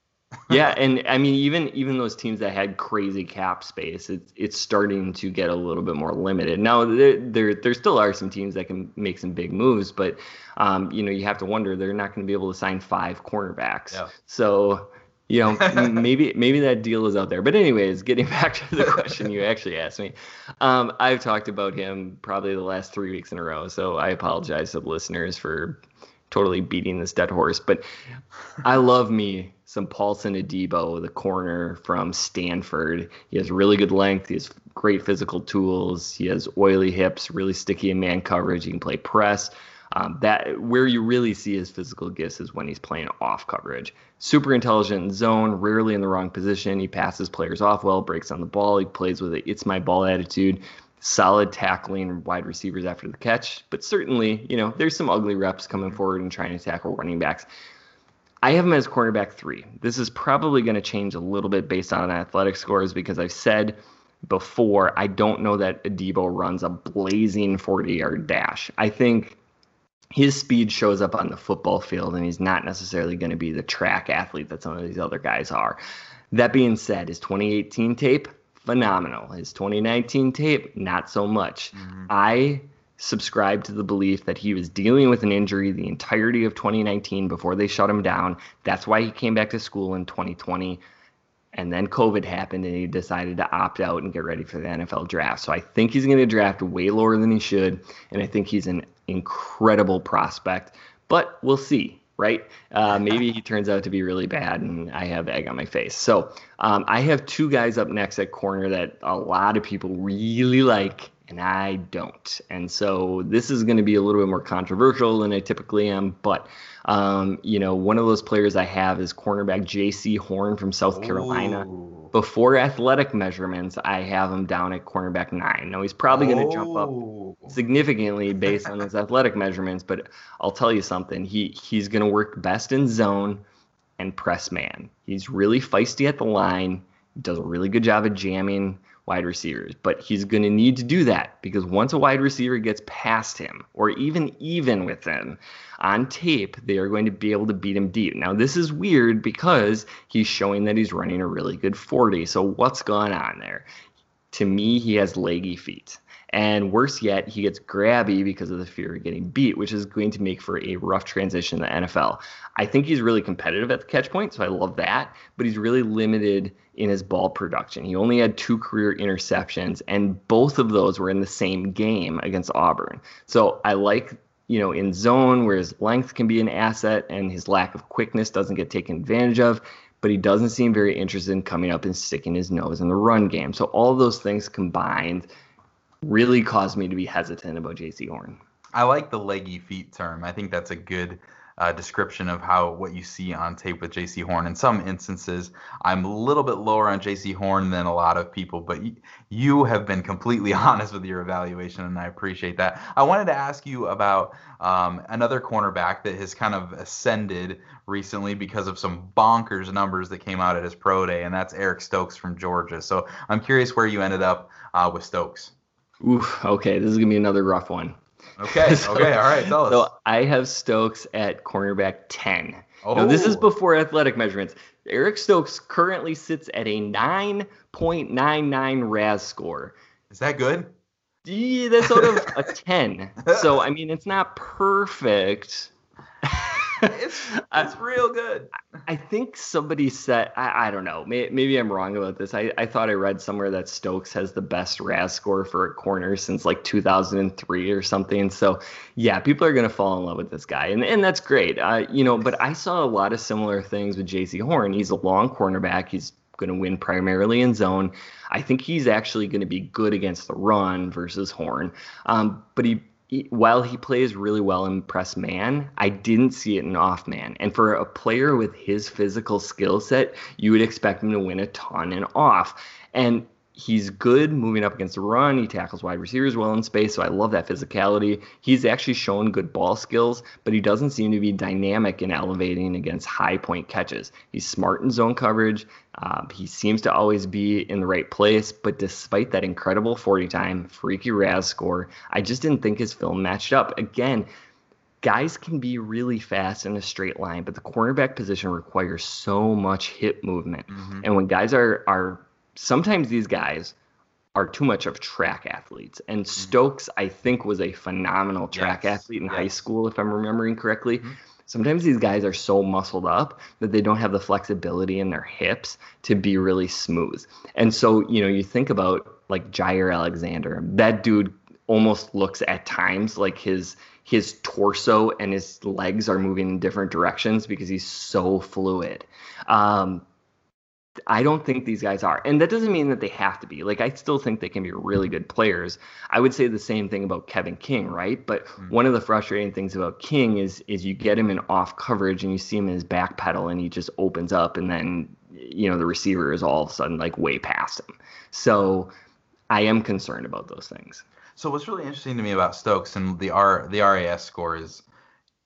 [SPEAKER 3] yeah, and I mean even even those teams that had crazy cap space, it's it's starting to get a little bit more limited. Now there there, there still are some teams that can make some big moves, but um, you know you have to wonder they're not going to be able to sign five cornerbacks.
[SPEAKER 2] Yeah.
[SPEAKER 3] So you know maybe maybe that deal is out there. But anyways, getting back to the question you actually asked me, um, I've talked about him probably the last three weeks in a row, so I apologize to the listeners for totally beating this dead horse. But I love me some Paulson Adebo, the corner from Stanford. He has really good length. He has great physical tools. He has oily hips, really sticky in man coverage. He can play press. Um, that where you really see his physical gifts is when he's playing off coverage. Super intelligent in zone, rarely in the wrong position. He passes players off well, breaks on the ball. He plays with it. "it's my ball" attitude. Solid tackling wide receivers after the catch, but certainly, you know, there's some ugly reps coming forward and trying to tackle running backs. I have him as cornerback three. This is probably going to change a little bit based on athletic scores because I've said before I don't know that Adebo runs a blazing 40 yard dash. I think his speed shows up on the football field, and he's not necessarily going to be the track athlete that some of these other guys are. That being said, his 2018 tape, phenomenal. His 2019 tape, not so much. Mm-hmm. I subscribe to the belief that he was dealing with an injury the entirety of 2019 before they shut him down. That's why he came back to school in 2020. And then COVID happened and he decided to opt out and get ready for the NFL draft. So I think he's going to draft way lower than he should. And I think he's an incredible prospect. But we'll see, right? Uh, maybe he turns out to be really bad and I have egg on my face. So um, I have two guys up next at corner that a lot of people really like and I don't. And so this is going to be a little bit more controversial than I typically am. But, um, you know, one of those players I have is cornerback Jaycee Horn from South Carolina. Before athletic measurements, I have him down at cornerback nine. Now, he's probably going to jump up oh. significantly based on his athletic measurements, but I'll tell you something. He He's going to work best in zone and press man. He's really feisty at the line, does a really good job of jamming wide receivers. But he's going to need to do that because once a wide receiver gets past him or even even with him on tape, they are going to be able to beat him deep. Now, this is weird because he's showing that he's running a really good 40. So, what's going on there? To me, he has leggy feet. And worse yet, he gets grabby because of the fear of getting beat, which is going to make for a rough transition in the NFL. I think he's really competitive at the catch point, so I love that, but he's really limited in his ball production. He only had two career interceptions, and both of those were in the same game against Auburn. So I like, you know, in zone where his length can be an asset and his lack of quickness doesn't get taken advantage of but he doesn't seem very interested in coming up and sticking his nose in the run game. So all those things combined really caused me to be hesitant about Jaycee Horn.
[SPEAKER 2] I like the leggy feet term. I think that's a good uh, description of how what you see on tape with Jaycee Horn. In some instances, I'm a little bit lower on Jaycee Horn than a lot of people, but y- you have been completely honest with your evaluation, and I appreciate that. I wanted to ask you about um, another cornerback that has kind of ascended recently because of some bonkers numbers that came out at his pro day, and that's Eric Stokes from Georgia. So I'm curious where you ended up uh, with Stokes.
[SPEAKER 3] Oof. Okay, this is gonna be another rough one.
[SPEAKER 2] Okay. so, okay. All right. Tell us.
[SPEAKER 3] So I have Stokes at cornerback ten. Oh. Now, this is before athletic measurements. Eric Stokes currently sits at a 9.99 RAS score.
[SPEAKER 2] Is that good?
[SPEAKER 3] Yeah, that's sort of a 10. So, I mean, it's not perfect,
[SPEAKER 2] it's it's real good.
[SPEAKER 3] I think somebody said I, I don't know. May, maybe I'm wrong about this. I, I thought I read somewhere that Stokes has the best RAS score for a corner since like 2003 or something. So yeah, people are gonna fall in love with this guy, and and that's great. Uh, you know, but I saw a lot of similar things with Jaycee Horn. He's a long cornerback. He's going to win primarily in zone. I think he's actually going to be good against the run versus Horn. Um, but he while he plays really well in press man, I didn't see it in off man. And for a player with his physical skill set, you would expect him to win a ton in off. And he's good moving up against the run. He tackles wide receivers well in space, so I love that physicality. He's actually shown good ball skills, but he doesn't seem to be dynamic in elevating against high point catches. He's smart in zone coverage. Uh, he seems to always be in the right place, but despite that incredible 40 time, freaky RAS score, I just didn't think his film matched up. Again, guys can be really fast in a straight line, but the cornerback position requires so much hip movement. Mm-hmm. And when guys are are sometimes these guys are too much of track athletes. And mm-hmm. Stokes, I think, was a phenomenal track yes. athlete in yes. high school, if I'm remembering correctly. Mm-hmm. Sometimes these guys are so muscled up that they don't have the flexibility in their hips to be really smooth. And so, you know, you think about like Jaire Alexander, that dude almost looks at times like his his torso and his legs are moving in different directions because he's so fluid. Um, I don't think these guys are. And that doesn't mean that they have to be. Like I still think they can be really good players. I would say the same thing about Kevin King, right? But mm-hmm. one of the frustrating things about King is is you get him in off coverage and you see him in his back pedal and he just opens up and then you know the receiver is all of a sudden like way past him. So I am concerned about those things.
[SPEAKER 2] So what's really interesting to me about Stokes and the R the RAS score is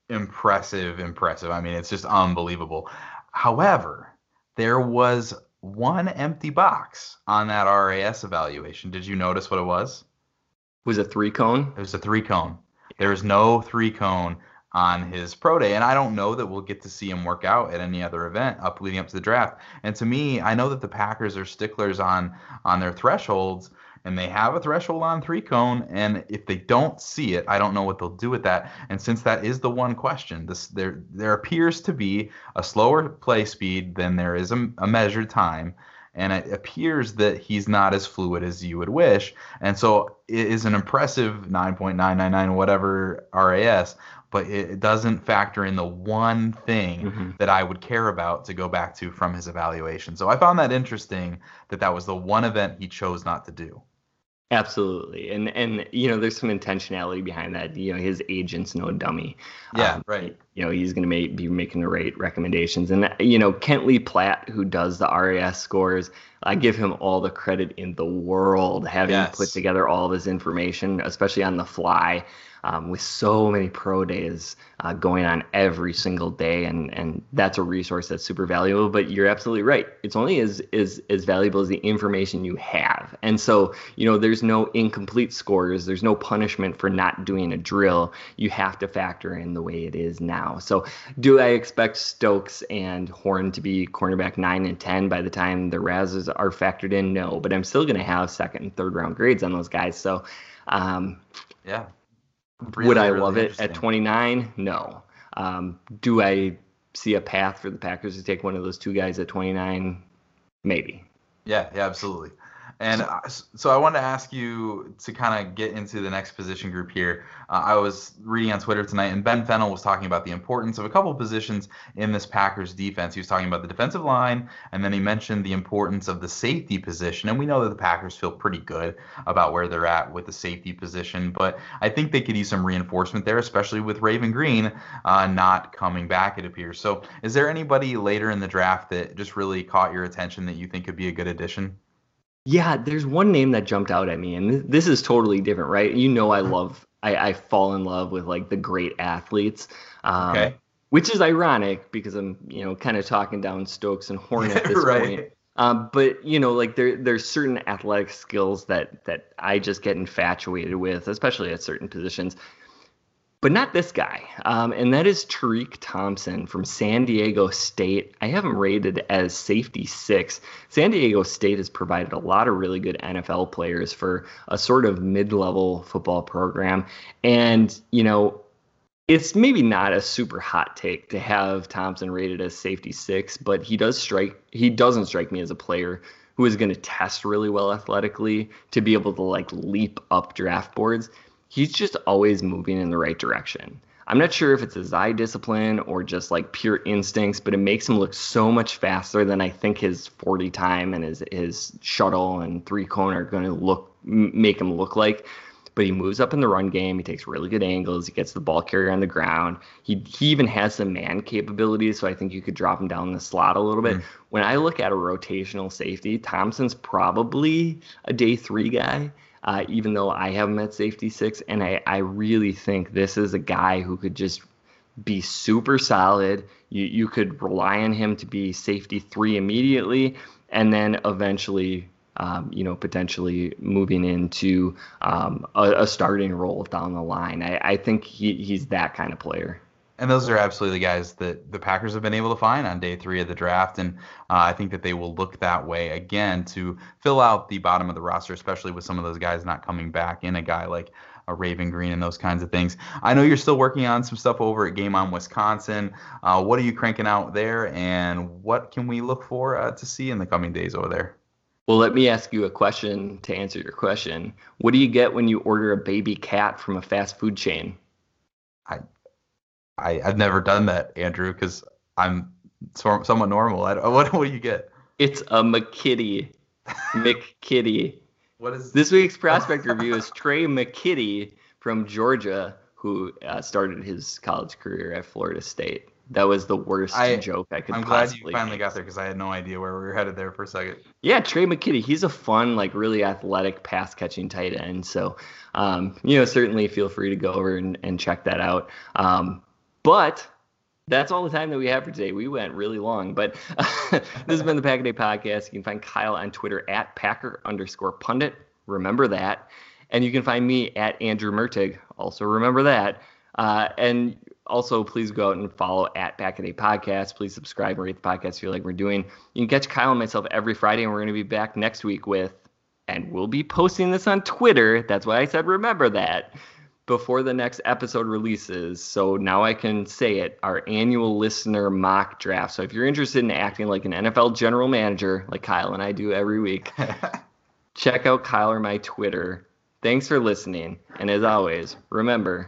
[SPEAKER 2] impressive, impressive. I mean, it's just unbelievable. However, there was one empty box on that RAS evaluation. Did you notice what it was?
[SPEAKER 3] It Was it three cone?
[SPEAKER 2] It was a three cone. There is no three cone on his pro day. And I don't know that we'll get to see him work out at any other event up leading up to the draft. And to me, I know that the Packers are sticklers on on their thresholds and they have a threshold on three cone and if they don't see it i don't know what they'll do with that and since that is the one question this there there appears to be a slower play speed than there is a, a measured time and it appears that he's not as fluid as you would wish and so it is an impressive 9.999 whatever ras but it doesn't factor in the one thing mm-hmm. that I would care about to go back to from his evaluation. So I found that interesting that that was the one event he chose not to do.
[SPEAKER 3] Absolutely, and and you know, there's some intentionality behind that. You know, his agent's no dummy.
[SPEAKER 2] Yeah, um, right.
[SPEAKER 3] You know, he's going to make, be making the right recommendations, and you know, Kent Lee Platte, who does the RAS scores, I give him all the credit in the world, having yes. put together all of his information, especially on the fly um, with so many pro days uh, going on every single day, and and that's a resource that's super valuable. But you're absolutely right; it's only as as as valuable as the information you have. And so you know, there's no incomplete scores, there's no punishment for not doing a drill. You have to factor in the way it is now. So do I expect Stokes and Horn to be cornerback nine and ten by the time the Razzes are factored in? No, but I'm still going to have second and third round grades on those guys. So. Um,
[SPEAKER 2] yeah
[SPEAKER 3] Really, Would I really love it at 29? No. Um, do I see a path for the Packers to take one of those two guys at 29? Maybe.
[SPEAKER 2] Yeah, yeah, absolutely. And so I wanted to ask you to kind of get into the next position group here. Uh, I was reading on Twitter tonight, and Ben Fennell was talking about the importance of a couple of positions in this Packers defense. He was talking about the defensive line, and then he mentioned the importance of the safety position. And we know that the Packers feel pretty good about where they're at with the safety position, but I think they could use some reinforcement there, especially with Raven Greene uh, not coming back, it appears. So is there anybody later in the draft that just really caught your attention that you think could be a good addition?
[SPEAKER 3] Yeah, there's one name that jumped out at me, and this is totally different, right? You know, I love, I, I fall in love with like the great athletes. Um, okay. Which is ironic because I'm, you know, kind of talking down Stokes and Horn at this right. point. Um, but you know, like there there's certain athletic skills that that I just get infatuated with, especially at certain positions but not this guy. Um, and that is Tariq Thompson from San Diego State. I have him rated as safety six. San Diego State has provided a lot of really good NFL players for a sort of mid level football program. And, you know, it's maybe not a super hot take to have Thompson rated as safety six, but he does strike, he doesn't strike me as a player who is going to test really well athletically to be able to like leap up draft boards he's just always moving in the right direction. I'm not sure if it's his eye discipline or just like pure instincts, but it makes him look so much faster than I think his 40 time and his his shuttle and three cone are going to look make him look like. But he moves up in the run game. He takes really good angles. He gets the ball carrier on the ground. He he even has some man capabilities, so I think you could drop him down the slot a little bit. Mm. When I look at a rotational safety, Thompson's probably a day three guy uh, even though I have him at safety six. And I, I really think this is a guy who could just be super solid. You, you could rely on him to be safety three immediately, and then eventually, um, you know, potentially moving into um, a, a, starting role down the line. I, I think he, he's that kind of player
[SPEAKER 2] and those are absolutely the guys that the Packers have been able to find on day three of the draft, and uh, I think that they will look that way again to fill out the bottom of the roster, especially with some of those guys not coming back in a guy like a Raven Greene and those kinds of things. I know you're still working on some stuff over at Game On Wisconsin. Uh, what are you cranking out there, and what can we look for uh, to see in the coming days over there?
[SPEAKER 3] Well, let me ask you a question to answer your question. What do you get when you order a baby cat from a fast food chain?
[SPEAKER 2] I I've never done that, Andrew, because I'm somewhat normal. I, what, what do you get?
[SPEAKER 3] It's a McKitty. McKitty.
[SPEAKER 2] What is
[SPEAKER 3] this week's prospect review? Is Tre' McKitty from Georgia, who uh, started his college career at Florida State. That was the worst I, joke I could. Possibly I'm glad you
[SPEAKER 2] finally
[SPEAKER 3] make.
[SPEAKER 2] got there because I had no idea where we were headed there for a second.
[SPEAKER 3] Yeah, Tre' McKitty. He's a fun, like really athletic pass catching tight end. So, um, you know, certainly feel free to go over and, and check that out. Um, but that's all the time that we have for today. We went really long, but this has been the Pack a Day podcast. You can find Kyle on Twitter at Packer underscore pundit. Remember that. And you can find me at Andrew Mertig. Also remember that. Uh, and also, please go out and follow at Pack a Day Podcast. Please subscribe and rate the podcast if you like we're doing. You can catch Kyle and myself every Friday, and we're going to be back next week with, and we'll be posting this on Twitter. That's why I said remember that before the next episode releases. So now I can say it our annual listener mock draft. So if you're interested in acting like an NFL general manager, like Kyle and I do every week, check out Kyle or my Twitter. Thanks for listening. And as always, remember.